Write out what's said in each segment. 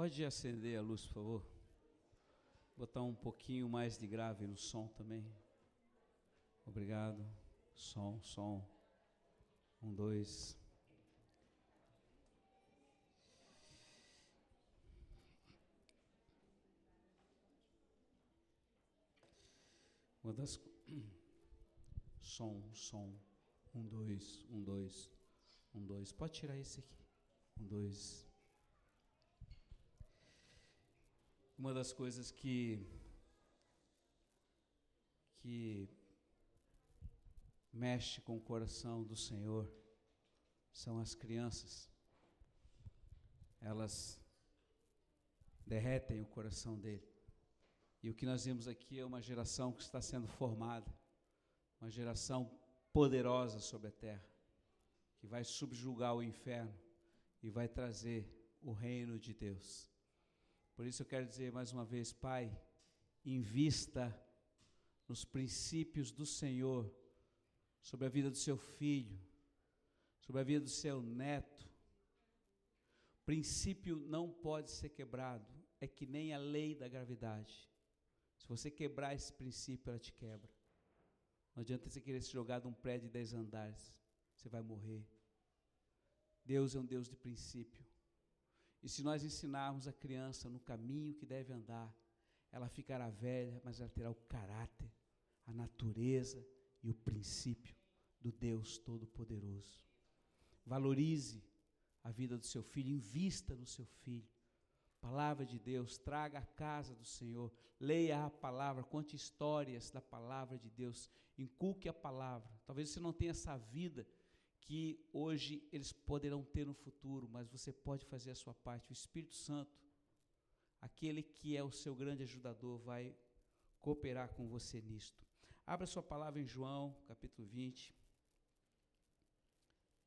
Pode acender a luz, por favor? Botar um pouquinho mais de grave no som também. Obrigado. Som, som. Um, dois. Uma das. Som, som. Um, dois, um, dois. Um, dois. Pode tirar esse aqui. Um, dois. Uma das coisas que. que mexe com o coração do Senhor são as crianças. Elas derretem o coração dele. E o que nós vemos aqui é uma geração que está sendo formada, uma geração poderosa sobre a terra, que vai subjugar o inferno e vai trazer o reino de Deus. Por isso eu quero dizer mais uma vez, Pai, invista nos princípios do Senhor sobre a vida do seu filho, sobre a vida do seu neto. O princípio não pode ser quebrado, é que nem a lei da gravidade. Se você quebrar esse princípio, ela te quebra. Não adianta você querer se jogar de um prédio de dez andares, você vai morrer. Deus é um Deus de princípio. E se nós ensinarmos a criança no caminho que deve andar, ela ficará velha, mas ela terá o caráter, a natureza e o princípio do Deus Todo-Poderoso. Valorize a vida do seu filho, invista no seu filho. Palavra de Deus, traga a casa do Senhor, leia a palavra, conte histórias da palavra de Deus, inculque a palavra. Talvez você não tenha essa vida que hoje eles poderão ter no futuro, mas você pode fazer a sua parte. O Espírito Santo, aquele que é o seu grande ajudador, vai cooperar com você nisto. Abra sua palavra em João, capítulo 20.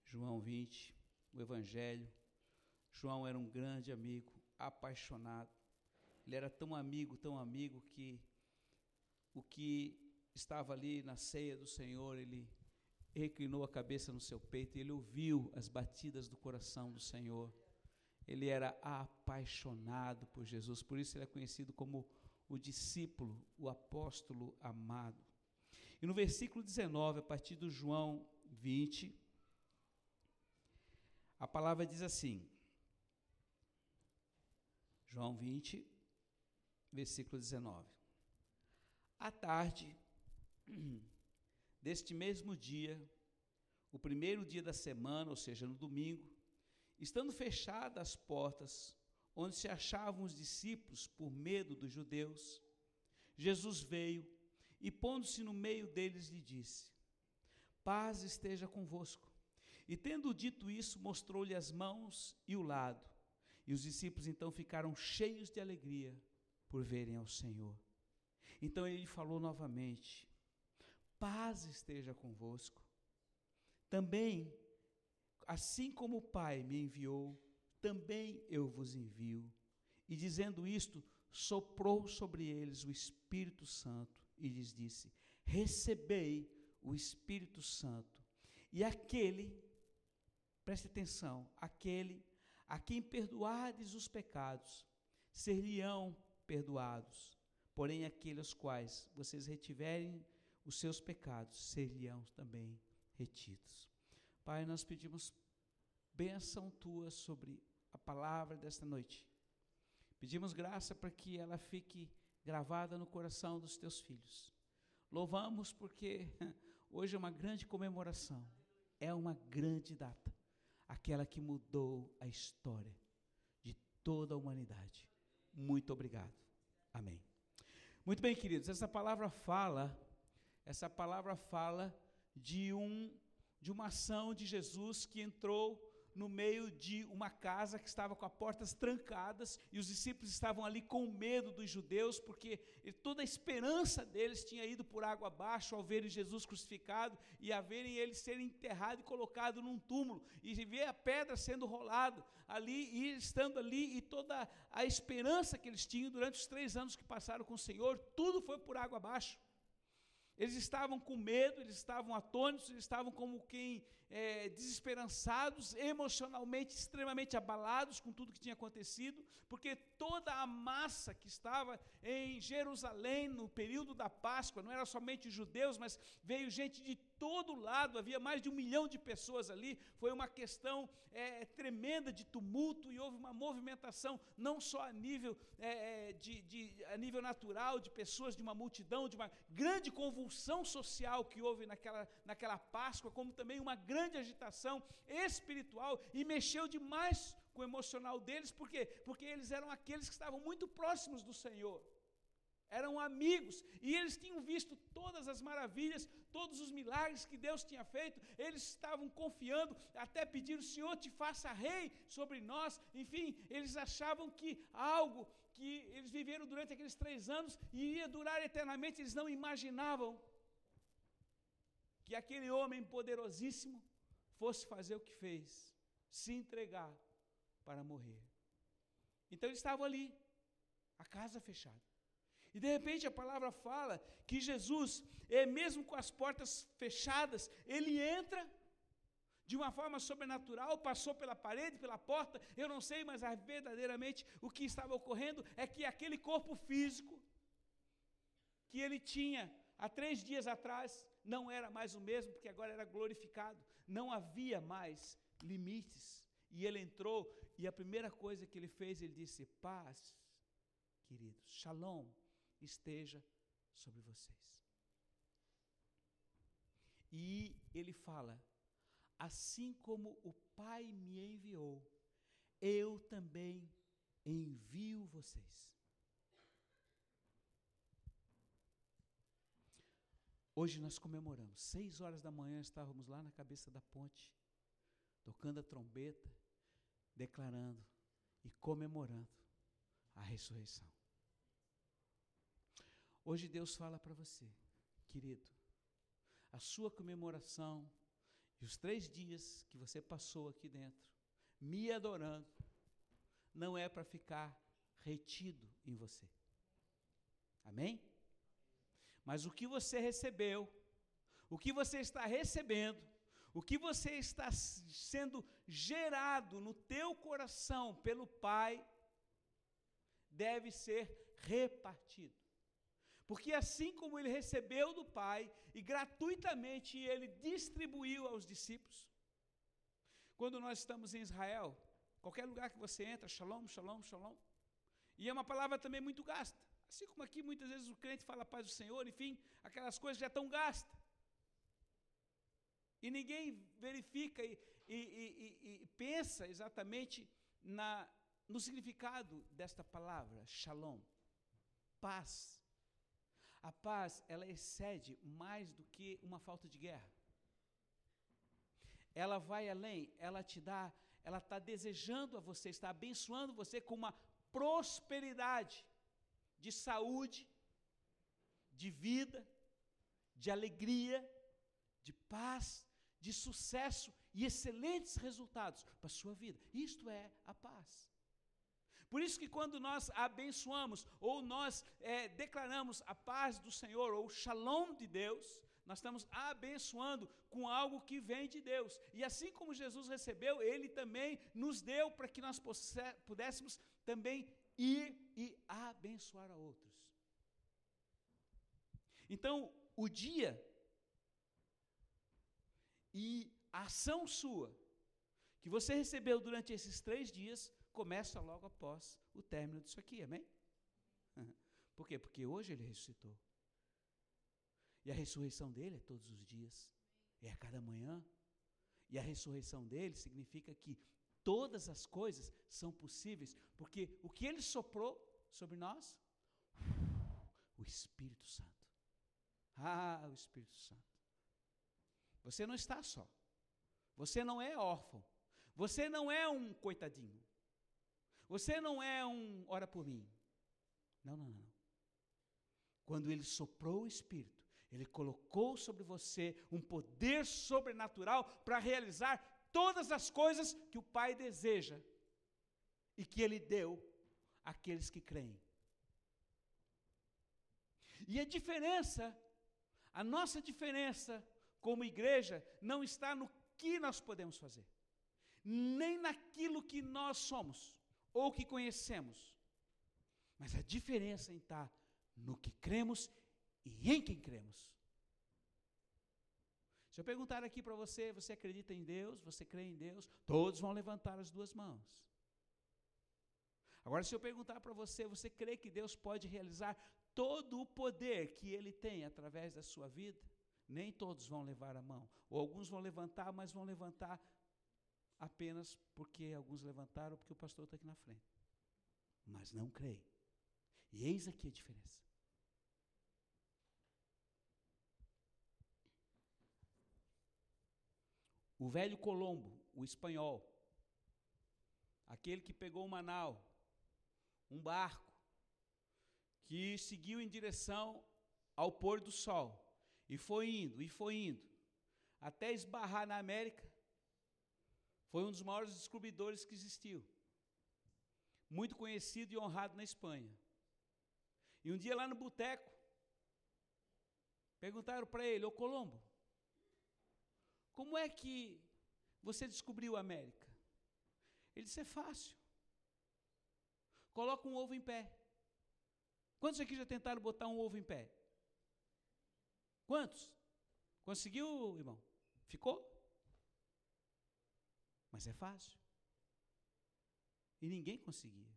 João 20, o Evangelho. João era um grande amigo, apaixonado. Ele era tão amigo, tão amigo que o que estava ali na ceia do Senhor, ele reclinou a cabeça no seu peito e ele ouviu as batidas do coração do Senhor. Ele era apaixonado por Jesus, por isso ele é conhecido como o discípulo, o apóstolo amado. E no versículo 19, a partir do João 20, a palavra diz assim: João 20, versículo 19. À tarde deste mesmo dia, o primeiro dia da semana, ou seja, no domingo, estando fechadas as portas onde se achavam os discípulos por medo dos judeus, Jesus veio e, pondo-se no meio deles, lhe disse: Paz esteja convosco. E tendo dito isso, mostrou-lhe as mãos e o lado. E os discípulos então ficaram cheios de alegria por verem ao Senhor. Então ele falou novamente: Paz esteja convosco. Também, assim como o Pai me enviou, também eu vos envio. E dizendo isto, soprou sobre eles o Espírito Santo e lhes disse: Recebei o Espírito Santo. E aquele, preste atenção, aquele a quem perdoardes os pecados, ser-lhe-ão perdoados. Porém, aqueles quais vocês retiverem os seus pecados, ser-lhe-ão também retidos. Pai, nós pedimos bênção tua sobre a palavra desta noite. Pedimos graça para que ela fique gravada no coração dos teus filhos. Louvamos porque hoje é uma grande comemoração, é uma grande data aquela que mudou a história de toda a humanidade. Muito obrigado. Amém. Muito bem, queridos, essa palavra fala, essa palavra fala de um de uma ação de Jesus que entrou no meio de uma casa que estava com as portas trancadas e os discípulos estavam ali com medo dos judeus, porque toda a esperança deles tinha ido por água abaixo ao verem Jesus crucificado e a verem ele ser enterrado e colocado num túmulo e ver a pedra sendo rolado ali e estando ali e toda a esperança que eles tinham durante os três anos que passaram com o Senhor, tudo foi por água abaixo. Eles estavam com medo, eles estavam atônitos, eles estavam como quem é, desesperançados, emocionalmente extremamente abalados com tudo que tinha acontecido, porque toda a massa que estava em Jerusalém no período da Páscoa, não era somente judeus, mas veio gente de todo lado, havia mais de um milhão de pessoas ali, foi uma questão é, tremenda de tumulto e houve uma movimentação, não só a nível, é, é de, de, a nível natural, de pessoas, de uma multidão, de uma grande convulsão social que houve naquela, naquela Páscoa, como também uma grande grande agitação espiritual e mexeu demais com o emocional deles, por quê? Porque eles eram aqueles que estavam muito próximos do Senhor, eram amigos, e eles tinham visto todas as maravilhas, todos os milagres que Deus tinha feito, eles estavam confiando, até pedindo: Senhor, te faça rei sobre nós, enfim, eles achavam que algo que eles viveram durante aqueles três anos iria durar eternamente, eles não imaginavam que aquele homem poderosíssimo fosse fazer o que fez, se entregar para morrer. Então eles estavam ali, a casa fechada. E de repente a palavra fala que Jesus, é mesmo com as portas fechadas, ele entra de uma forma sobrenatural, passou pela parede, pela porta, eu não sei, mas verdadeiramente o que estava ocorrendo é que aquele corpo físico que ele tinha há três dias atrás, não era mais o mesmo, porque agora era glorificado, não havia mais limites. E ele entrou, e a primeira coisa que ele fez, ele disse: Paz, queridos, shalom esteja sobre vocês. E ele fala: Assim como o Pai me enviou, eu também envio vocês. Hoje nós comemoramos, seis horas da manhã estávamos lá na cabeça da ponte, tocando a trombeta, declarando e comemorando a ressurreição. Hoje Deus fala para você, querido, a sua comemoração e os três dias que você passou aqui dentro, me adorando, não é para ficar retido em você. Amém? Mas o que você recebeu, o que você está recebendo, o que você está sendo gerado no teu coração pelo Pai, deve ser repartido. Porque assim como ele recebeu do Pai e gratuitamente ele distribuiu aos discípulos, quando nós estamos em Israel, qualquer lugar que você entra, shalom, shalom, shalom, e é uma palavra também muito gasta. Assim como aqui muitas vezes o crente fala paz do Senhor, enfim, aquelas coisas já estão gastas. E ninguém verifica e, e, e, e pensa exatamente na, no significado desta palavra, shalom, paz. A paz, ela excede mais do que uma falta de guerra. Ela vai além, ela te dá, ela está desejando a você, está abençoando você com uma prosperidade de saúde, de vida, de alegria, de paz, de sucesso e excelentes resultados para a sua vida. Isto é a paz. Por isso que quando nós abençoamos ou nós é, declaramos a paz do Senhor ou o shalom de Deus, nós estamos abençoando com algo que vem de Deus. E assim como Jesus recebeu, Ele também nos deu para que nós pudéssemos também ir e abençoar a outros. Então, o dia e a ação sua que você recebeu durante esses três dias começa logo após o término disso aqui, amém? Por quê? Porque hoje ele ressuscitou. E a ressurreição dele é todos os dias, é a cada manhã. E a ressurreição dele significa que Todas as coisas são possíveis, porque o que ele soprou sobre nós? O Espírito Santo. Ah, o Espírito Santo. Você não está só. Você não é órfão. Você não é um coitadinho. Você não é um ora por mim. Não, não, não. Quando ele soprou o Espírito, ele colocou sobre você um poder sobrenatural para realizar todas as coisas que o Pai deseja e que Ele deu àqueles que creem. E a diferença, A nossa diferença como igreja não está no que nós podemos fazer, nem naquilo que nós somos ou que conhecemos, mas a diferença está no que cremos e em quem cremos. Se eu perguntar aqui para você, você acredita em Deus? Você crê em Deus? Todos vão levantar as duas mãos. Agora, se eu perguntar para você, você crê que Deus pode realizar todo o poder que Ele tem através da sua vida? Nem todos vão levar a mão. Ou alguns vão levantar, mas vão levantar apenas porque alguns levantaram, porque o pastor está aqui na frente. Mas não creem. E eis aqui a diferença. O velho Colombo, o espanhol, aquele que pegou uma nau, um barco, que seguiu em direção ao pôr do sol, e foi indo, e foi indo, até esbarrar na América, foi um dos maiores descobridores que existiu. Muito conhecido e honrado na Espanha. E um dia lá no boteco, perguntaram para ele, ô Colombo, como é que você descobriu a América? Ele disse: é fácil. Coloca um ovo em pé. Quantos aqui já tentaram botar um ovo em pé? Quantos? Conseguiu, irmão? Ficou? Mas é fácil. E ninguém conseguia.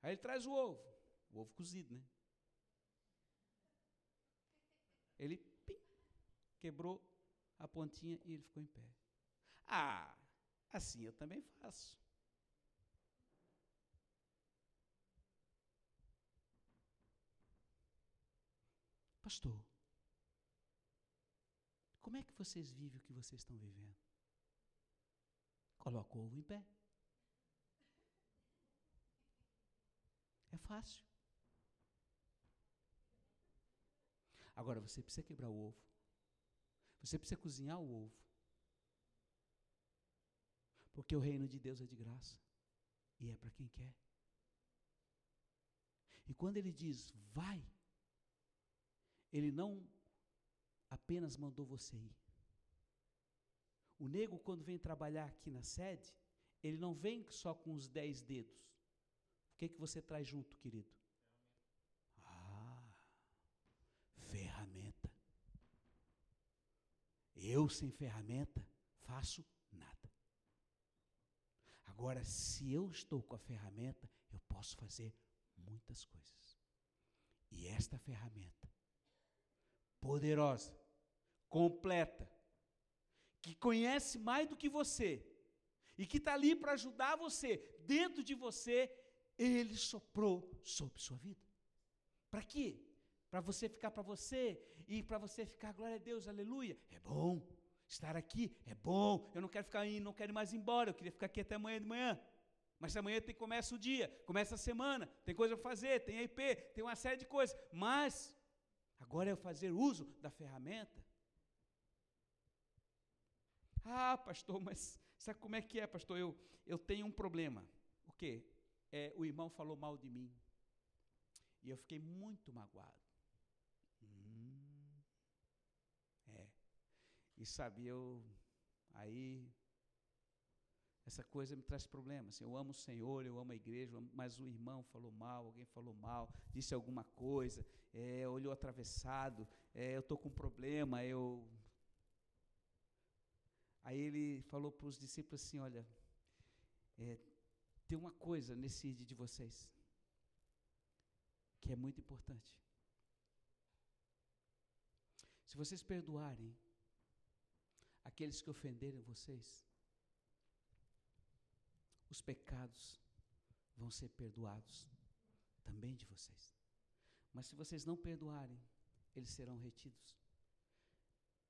Aí ele traz o ovo, o ovo cozido, né? Ele pim, quebrou a pontinha e ele ficou em pé. Ah, assim eu também faço. Pastor, como é que vocês vivem o que vocês estão vivendo? Coloca o ovo em pé. É fácil. Agora você precisa quebrar o ovo. Você precisa cozinhar o ovo. Porque o reino de Deus é de graça. E é para quem quer. E quando ele diz, vai, ele não apenas mandou você ir. O nego, quando vem trabalhar aqui na sede, ele não vem só com os dez dedos. O que, que você traz junto, querido? Ah, ferramenta. Eu, sem ferramenta, faço nada. Agora, se eu estou com a ferramenta, eu posso fazer muitas coisas. E esta ferramenta, poderosa, completa, que conhece mais do que você, e que está ali para ajudar você, dentro de você, ele soprou sobre sua vida. Para quê? para você ficar para você e para você ficar, glória a Deus, aleluia. É bom estar aqui, é bom. Eu não quero ficar indo, não quero ir mais embora, eu queria ficar aqui até amanhã de manhã. Mas amanhã tem, começa o dia, começa a semana, tem coisa para fazer, tem IP, tem uma série de coisas. Mas agora é fazer uso da ferramenta. Ah, pastor, mas sabe como é que é, pastor? Eu, eu tenho um problema. O quê? É, o irmão falou mal de mim. E eu fiquei muito magoado. E sabe, eu aí essa coisa me traz problemas. Eu amo o Senhor, eu amo a igreja, mas o irmão falou mal, alguém falou mal, disse alguma coisa, é, olhou atravessado, é, eu estou com um problema, eu. Aí ele falou para os discípulos assim: olha, é, tem uma coisa nesse ID de vocês que é muito importante. Se vocês perdoarem aqueles que ofenderem vocês, os pecados vão ser perdoados também de vocês. Mas se vocês não perdoarem, eles serão retidos.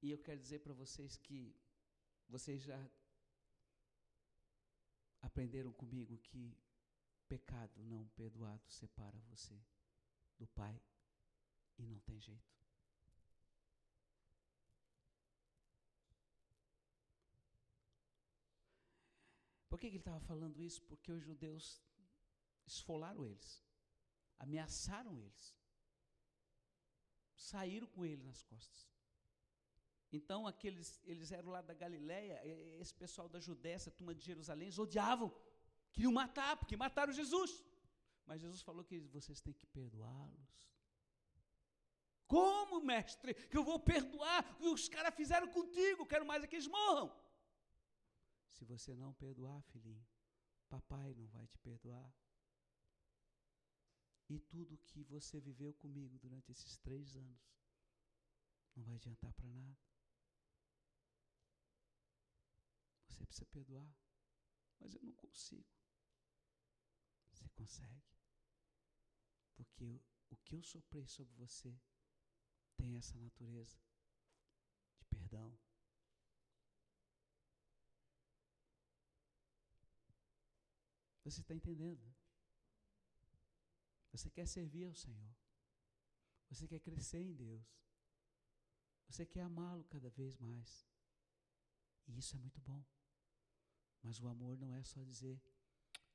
E eu quero dizer para vocês que vocês já aprenderam comigo que pecado não perdoado separa você do Pai e não tem jeito. Por que, que ele estava falando isso? Porque os judeus esfolaram eles, ameaçaram eles, saíram com ele nas costas. Então, aqueles, eles eram lá da Galiléia, esse pessoal da Judéia, essa turma de Jerusalém, eles odiavam, queriam matar, porque mataram Jesus. Mas Jesus falou que vocês têm que perdoá-los. Como, mestre, que eu vou perdoar o que os caras fizeram contigo? Quero mais é que eles morram. Se você não perdoar, filhinho, papai não vai te perdoar. E tudo que você viveu comigo durante esses três anos não vai adiantar para nada. Você precisa perdoar. Mas eu não consigo. Você consegue. Porque o que eu soprei sobre você tem essa natureza de perdão. Você está entendendo? Você quer servir ao Senhor. Você quer crescer em Deus. Você quer amá-lo cada vez mais. E isso é muito bom. Mas o amor não é só dizer,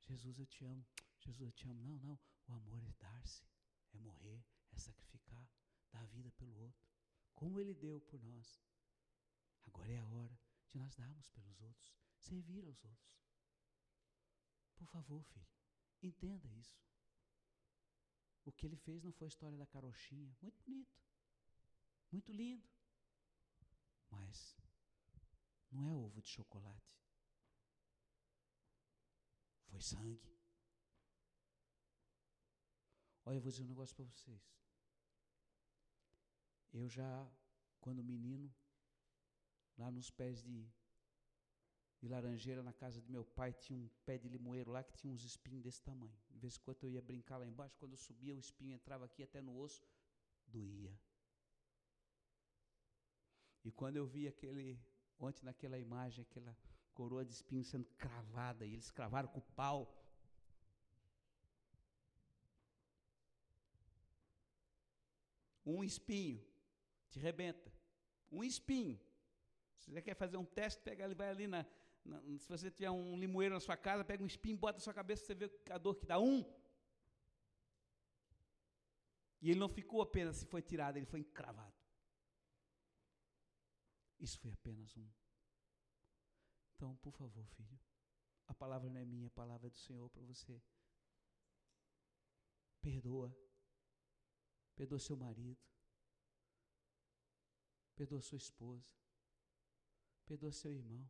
Jesus eu te amo, Jesus eu te amo. Não, não. O amor é dar-se, é morrer, é sacrificar, dar a vida pelo outro. Como ele deu por nós. Agora é a hora de nós darmos pelos outros, servir aos outros. Por favor, filho, entenda isso. O que ele fez não foi a história da carochinha. Muito bonito. Muito lindo. Mas não é ovo de chocolate. Foi sangue. Olha, eu vou dizer um negócio para vocês. Eu já, quando menino, lá nos pés de, de laranjeira, na casa do meu pai, tinha um pé de limoeiro lá que tinha uns espinhos desse tamanho. De vez em quando eu ia brincar lá embaixo, quando eu subia, o espinho entrava aqui até no osso, doía. E quando eu vi aquele, ontem naquela imagem, aquela coroa de espinho sendo cravada, e eles cravaram com o pau. Um espinho te rebenta. Um espinho. Se você quer fazer um teste, pega ele, vai ali na, na, Se você tiver um limoeiro na sua casa, pega um espinho, bota na sua cabeça, você vê a dor que dá um. E ele não ficou apenas se foi tirado, ele foi encravado. Isso foi apenas um. Então, por favor, filho, a palavra não é minha, a palavra é do Senhor para você. Perdoa. Perdoa seu marido. Perdoa sua esposa. Perdoa seu irmão.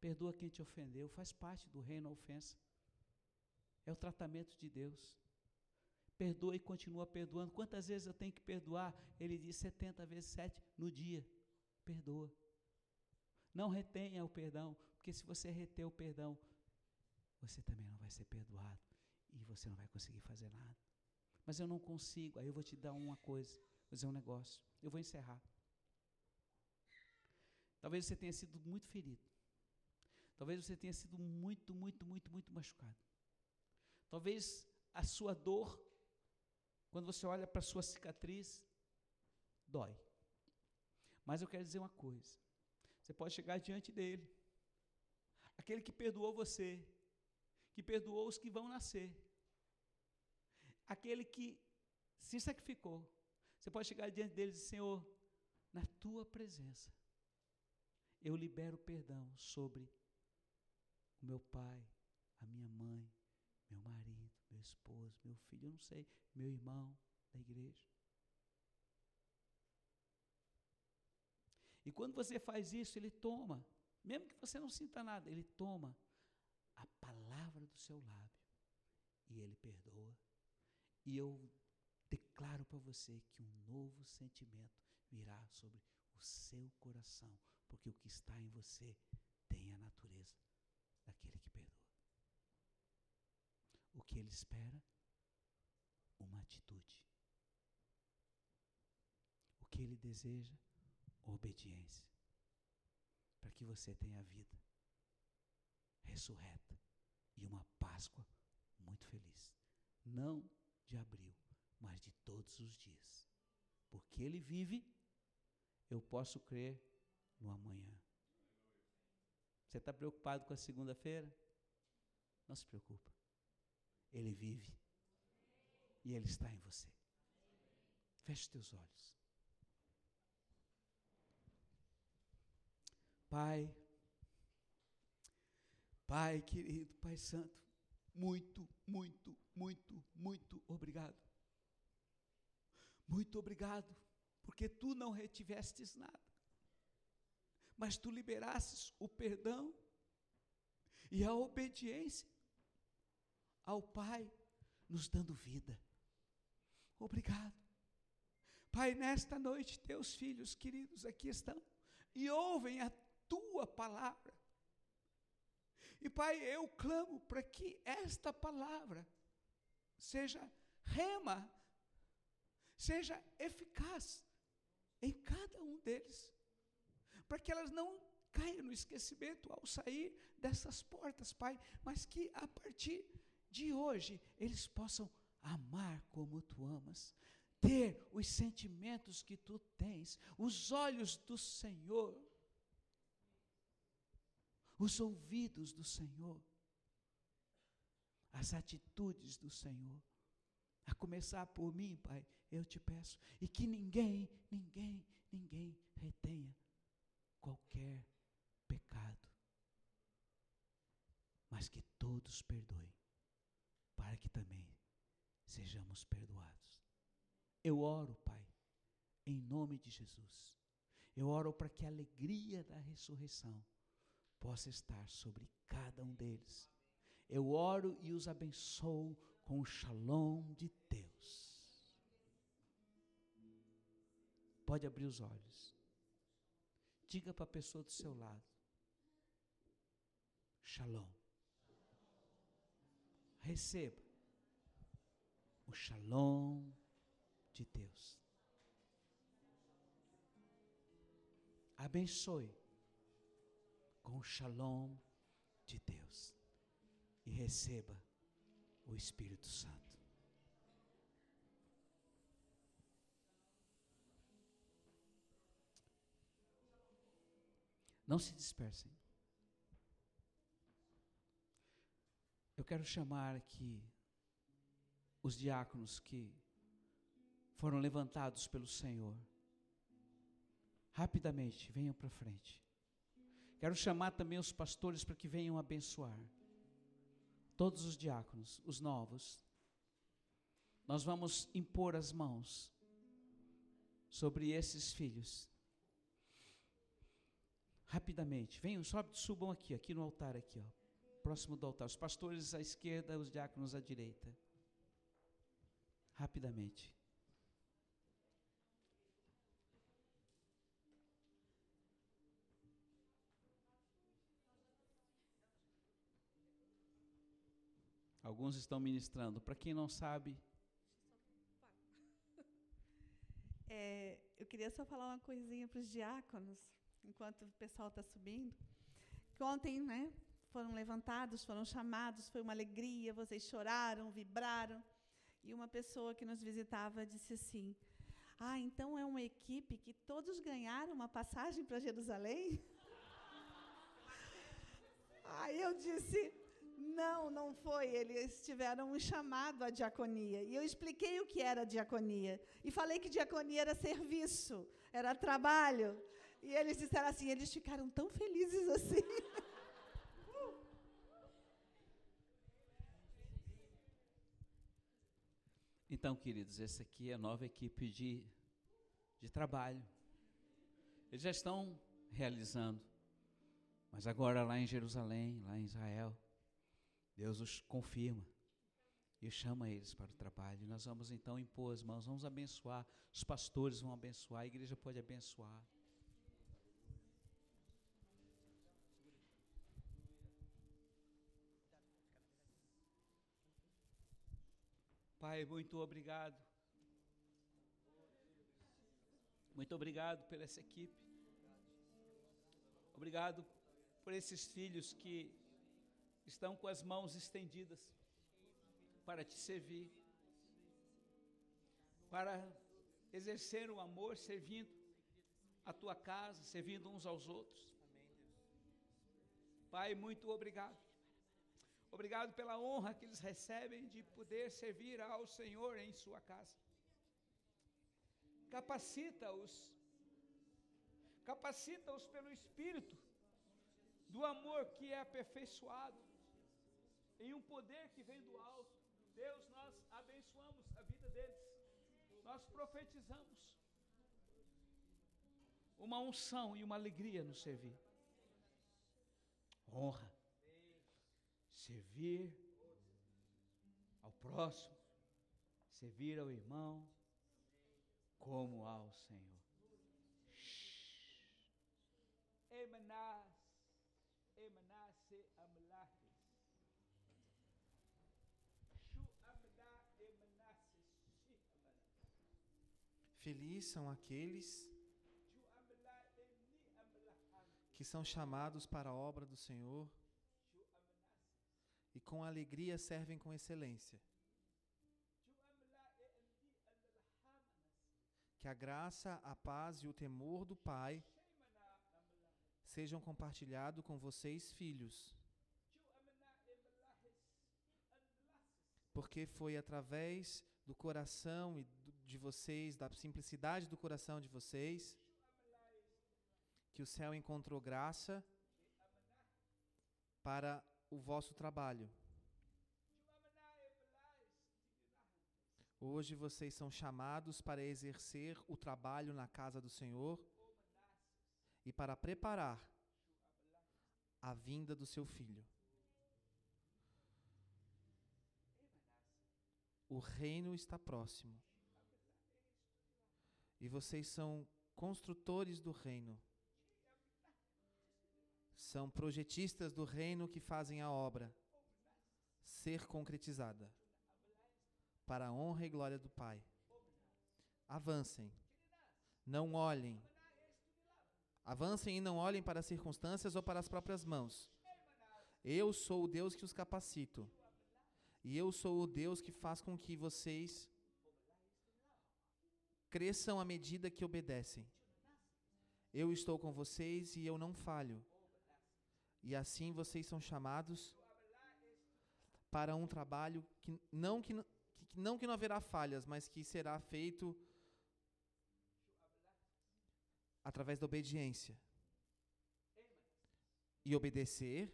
Perdoa quem te ofendeu. Faz parte do reino a ofensa. É o tratamento de Deus. Perdoa e continua perdoando. Quantas vezes eu tenho que perdoar? Ele diz 70 vezes 7 no dia perdoa. Não retenha o perdão, porque se você reter o perdão, você também não vai ser perdoado e você não vai conseguir fazer nada. Mas eu não consigo, aí eu vou te dar uma coisa, vou dizer um negócio. Eu vou encerrar. Talvez você tenha sido muito ferido. Talvez você tenha sido muito, muito, muito, muito machucado. Talvez a sua dor, quando você olha para a sua cicatriz, dói. Mas eu quero dizer uma coisa: você pode chegar diante dele, aquele que perdoou você, que perdoou os que vão nascer, aquele que se sacrificou. Você pode chegar diante dele e dizer: Senhor, na tua presença, eu libero perdão sobre o meu pai, a minha mãe, meu marido, meu esposo, meu filho, eu não sei, meu irmão da igreja. E quando você faz isso, ele toma, mesmo que você não sinta nada, ele toma a palavra do seu lábio e ele perdoa. E eu declaro para você que um novo sentimento virá sobre o seu coração, porque o que está em você tem a natureza daquele que perdoa. O que ele espera? Uma atitude. O que ele deseja? obediência, para que você tenha vida ressurreta e uma Páscoa muito feliz. Não de abril, mas de todos os dias. Porque Ele vive, eu posso crer no amanhã. Você está preocupado com a segunda-feira? Não se preocupa. Ele vive e Ele está em você. Feche teus olhos. Pai, Pai querido, Pai Santo, muito, muito, muito, muito obrigado. Muito obrigado, porque tu não retivestes nada, mas tu liberastes o perdão e a obediência ao Pai, nos dando vida. Obrigado. Pai, nesta noite, teus filhos queridos aqui estão e ouvem a tua palavra. E Pai, eu clamo para que esta palavra seja rema, seja eficaz em cada um deles, para que elas não caiam no esquecimento ao sair dessas portas, Pai, mas que a partir de hoje eles possam amar como tu amas, ter os sentimentos que tu tens, os olhos do Senhor os ouvidos do Senhor, as atitudes do Senhor. A começar por mim, Pai, eu te peço. E que ninguém, ninguém, ninguém retenha qualquer pecado. Mas que todos perdoem, para que também sejamos perdoados. Eu oro, Pai, em nome de Jesus. Eu oro para que a alegria da ressurreição possa estar sobre cada um deles. Eu oro e os abençoo com o shalom de Deus. Pode abrir os olhos. Diga para a pessoa do seu lado: Shalom. Receba o shalom de Deus. Abençoe com o shalom de Deus e receba o Espírito Santo. Não se dispersem. Eu quero chamar aqui os diáconos que foram levantados pelo Senhor. Rapidamente, venham para frente. Quero chamar também os pastores para que venham abençoar. Todos os diáconos, os novos. Nós vamos impor as mãos sobre esses filhos. Rapidamente, venham, sobe, subam aqui, aqui no altar aqui, ó. Próximo do altar. Os pastores à esquerda, os diáconos à direita. Rapidamente. Alguns estão ministrando. Para quem não sabe. É, eu queria só falar uma coisinha para os diáconos, enquanto o pessoal está subindo. Que ontem, né, foram levantados, foram chamados, foi uma alegria, vocês choraram, vibraram. E uma pessoa que nos visitava disse assim: Ah, então é uma equipe que todos ganharam uma passagem para Jerusalém? Aí eu disse: não, não foi. Eles tiveram um chamado à diaconia. E eu expliquei o que era diaconia. E falei que diaconia era serviço, era trabalho. E eles disseram assim, eles ficaram tão felizes assim. Então, queridos, essa aqui é a nova equipe de, de trabalho. Eles já estão realizando. Mas agora lá em Jerusalém, lá em Israel, Deus os confirma e chama eles para o trabalho. Nós vamos então impor as mãos, vamos abençoar, os pastores vão abençoar, a igreja pode abençoar. Pai, muito obrigado. Muito obrigado por essa equipe. Obrigado por esses filhos que estão com as mãos estendidas para te servir, para exercer o amor servindo a tua casa, servindo uns aos outros. Pai, muito obrigado. Obrigado pela honra que eles recebem de poder servir ao Senhor em sua casa. Capacita-os, capacita-os pelo Espírito do amor que é aperfeiçoado, em um poder que vem do alto. Deus, nós abençoamos a vida deles, nós profetizamos uma unção e uma alegria no servir. Honra, servir ao próximo, servir ao irmão, como ao Senhor. Emanas, emanase amlahes. Felizes são aqueles que são chamados para a obra do Senhor. E com alegria servem com excelência. Que a graça, a paz e o temor do Pai sejam compartilhados com vocês, filhos, porque foi através do coração de vocês, da simplicidade do coração de vocês, que o céu encontrou graça para o vosso trabalho. Hoje vocês são chamados para exercer o trabalho na casa do Senhor e para preparar a vinda do seu filho. O reino está próximo. E vocês são construtores do reino. São projetistas do reino que fazem a obra ser concretizada para a honra e glória do Pai. Avancem. Não olhem. Avancem e não olhem para as circunstâncias ou para as próprias mãos. Eu sou o Deus que os capacito. E eu sou o Deus que faz com que vocês cresçam à medida que obedecem. Eu estou com vocês e eu não falho. E assim vocês são chamados para um trabalho que não que, que não que não haverá falhas, mas que será feito através da obediência. E obedecer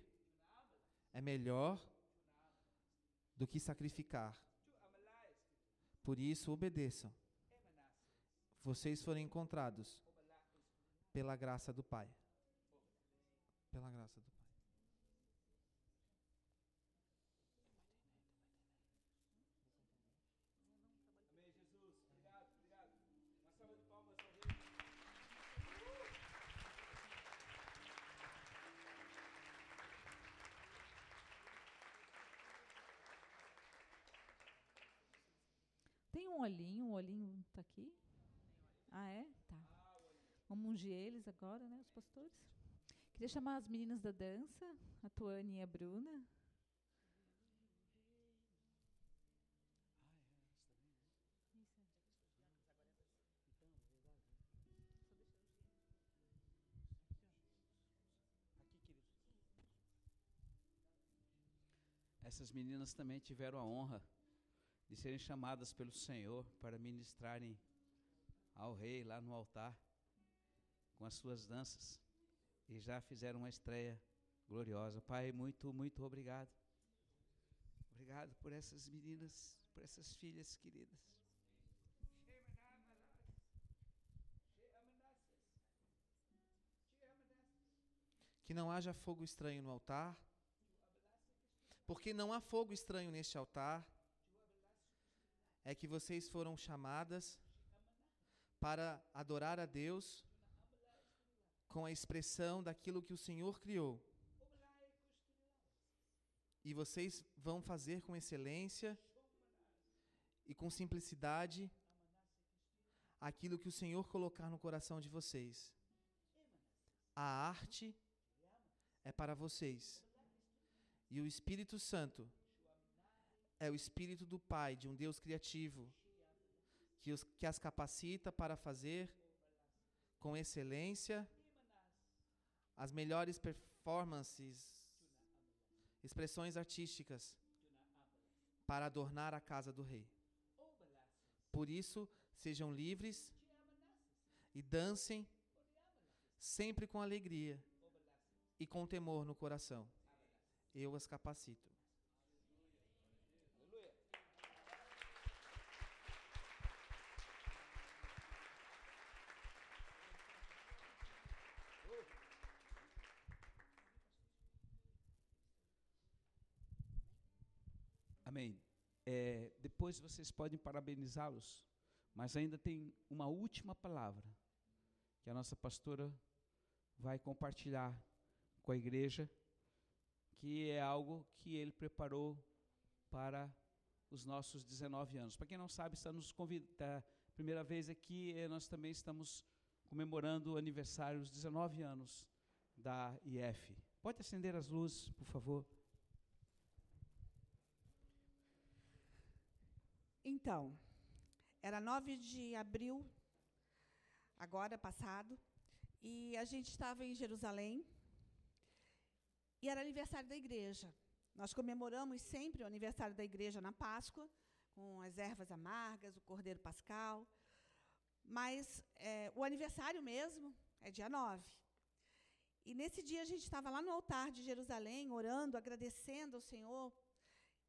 é melhor do que sacrificar. Por isso, obedeçam. Vocês foram encontrados pela graça do Pai. Pela graça do Pai. Amém, Jesus. Obrigado, obrigado. Uma salva de palmas ao Rei. Tem um olhinho, o olhinho tá aqui? Ah, é? Tá. Vamos ungir eles agora, né, os pastores? Queria chamar as meninas da dança, a Tuane e a Bruna. Essas meninas também tiveram a honra de serem chamadas pelo Senhor para ministrarem ao rei lá no altar com as suas danças e já fizeram uma estreia gloriosa. Pai, muito, muito obrigado. Obrigado por essas meninas, por essas filhas queridas. Que não haja fogo estranho no altar. Porque não há fogo estranho neste altar. É que vocês foram chamadas para adorar a Deus com a expressão daquilo que o Senhor criou. E vocês vão fazer com excelência e com simplicidade aquilo que o Senhor colocar no coração de vocês. A arte é para vocês. E o Espírito Santo é o Espírito do Pai, de um Deus criativo, que, os, que as capacita para fazer com excelência as melhores performances, expressões artísticas para adornar a casa do Rei. Por isso, sejam livres e dancem sempre com alegria e com temor no coração. Eu as capacito. Amém. É, depois vocês podem parabenizá-los, mas ainda tem uma última palavra que a nossa pastora vai compartilhar com a igreja, que é algo que ele preparou para os nossos 19 anos. Para quem não sabe, está nos convidando. Tá, primeira vez aqui, eh, nós também estamos comemorando o aniversário, os 19 anos da IF. Pode acender as luzes, por favor. Então, era 9 de abril, agora passado, e a gente estava em Jerusalém, e era aniversário da igreja. Nós comemoramos sempre o aniversário da igreja na Páscoa, com as ervas amargas, o cordeiro pascal, mas é, o aniversário mesmo é dia 9. E nesse dia a gente estava lá no altar de Jerusalém, orando, agradecendo ao Senhor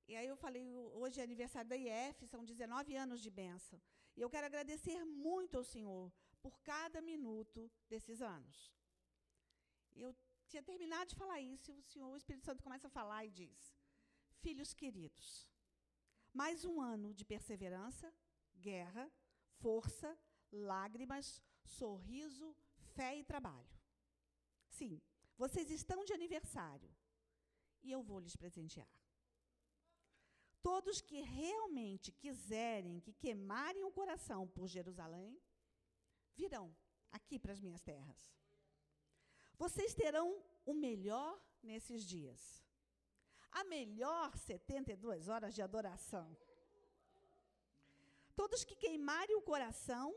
e aí eu falei, hoje é aniversário da IF, são 19 anos de bênção. E eu quero agradecer muito ao Senhor por cada minuto desses anos. Eu tinha terminado de falar isso, e o Senhor, o Espírito Santo começa a falar e diz: Filhos queridos, mais um ano de perseverança, guerra, força, lágrimas, sorriso, fé e trabalho. Sim, vocês estão de aniversário e eu vou lhes presentear. Todos que realmente quiserem, que queimarem o coração por Jerusalém, virão aqui para as minhas terras. Vocês terão o melhor nesses dias. A melhor 72 horas de adoração. Todos que queimarem o coração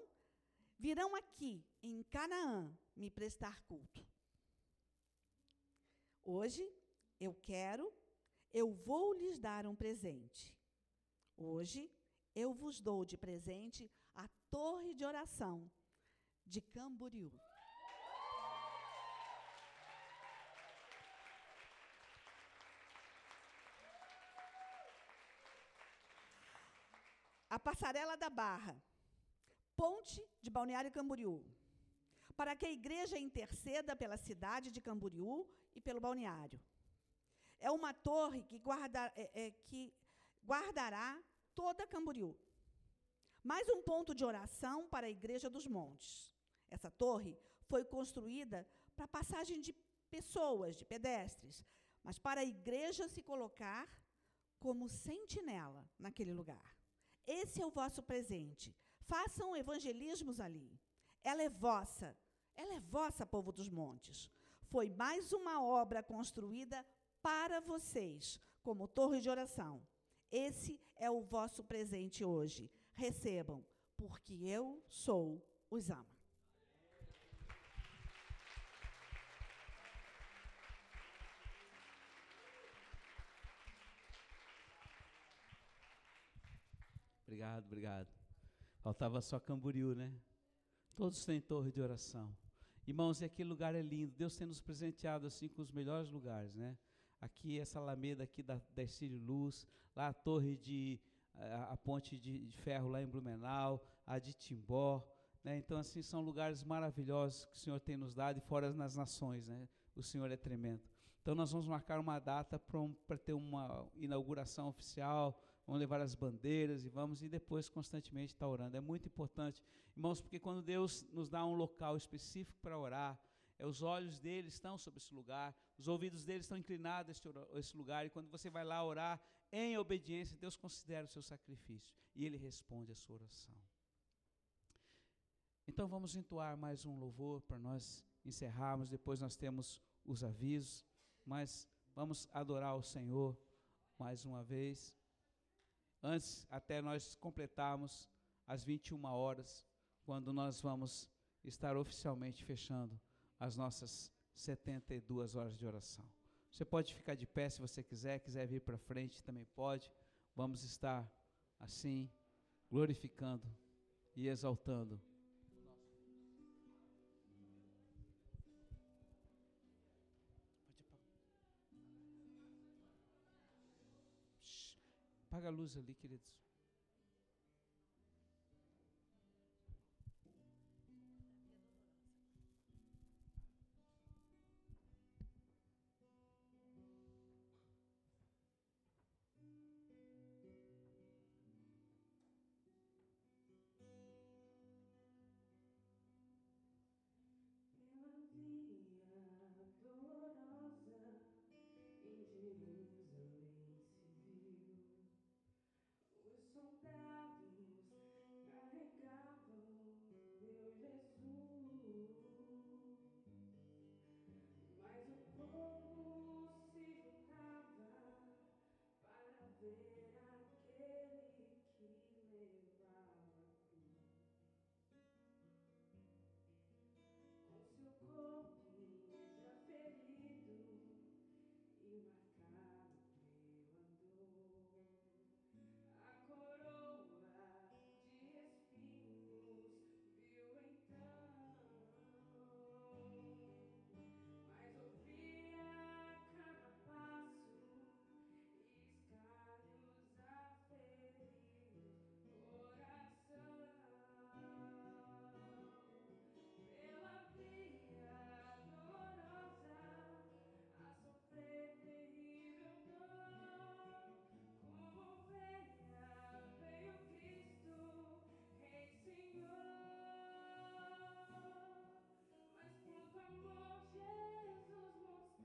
virão aqui, em Canaã, me prestar culto. Hoje, eu quero eu vou lhes dar um presente. Hoje, eu vos dou de presente a torre de oração de Camboriú. A passarela da Barra, ponte de Balneário Camboriú, para que a igreja interceda pela cidade de Camboriú e pelo balneário é uma torre que, guarda, é, é, que guardará toda Camboriú. Mais um ponto de oração para a Igreja dos Montes. Essa torre foi construída para passagem de pessoas, de pedestres, mas para a igreja se colocar como sentinela naquele lugar. Esse é o vosso presente. Façam evangelismos ali. Ela é vossa. Ela é vossa, povo dos montes. Foi mais uma obra construída para vocês, como torre de oração. Esse é o vosso presente hoje. Recebam, porque eu sou os ama. Obrigado, obrigado. Faltava só Camboriú, né? Todos têm torre de oração. Irmãos, e aquele lugar é lindo. Deus tem nos presenteado assim com os melhores lugares, né? Aqui essa alameda aqui da, da Luz, lá a torre de, a, a ponte de, de, ferro lá em Blumenau, a de Timbó, né? Então, assim, são lugares maravilhosos que o Senhor tem nos dado e fora nas nações, né? O Senhor é tremendo. Então, nós vamos marcar uma data para um, ter uma inauguração oficial, vamos levar as bandeiras e vamos, e depois constantemente estar tá orando. É muito importante, irmãos, porque quando Deus nos dá um local específico para orar, é, os olhos dele estão sobre esse lugar, os ouvidos dele estão inclinados a esse, esse lugar, e quando você vai lá orar em obediência, Deus considera o seu sacrifício e ele responde a sua oração. Então vamos entoar mais um louvor para nós encerrarmos, depois nós temos os avisos, mas vamos adorar o Senhor mais uma vez. Antes, até nós completarmos as 21 horas, quando nós vamos estar oficialmente fechando as nossas 72 horas de oração. Você pode ficar de pé se você quiser, quiser vir para frente também pode. Vamos estar assim, glorificando e exaltando. Apaga a luz ali, queridos.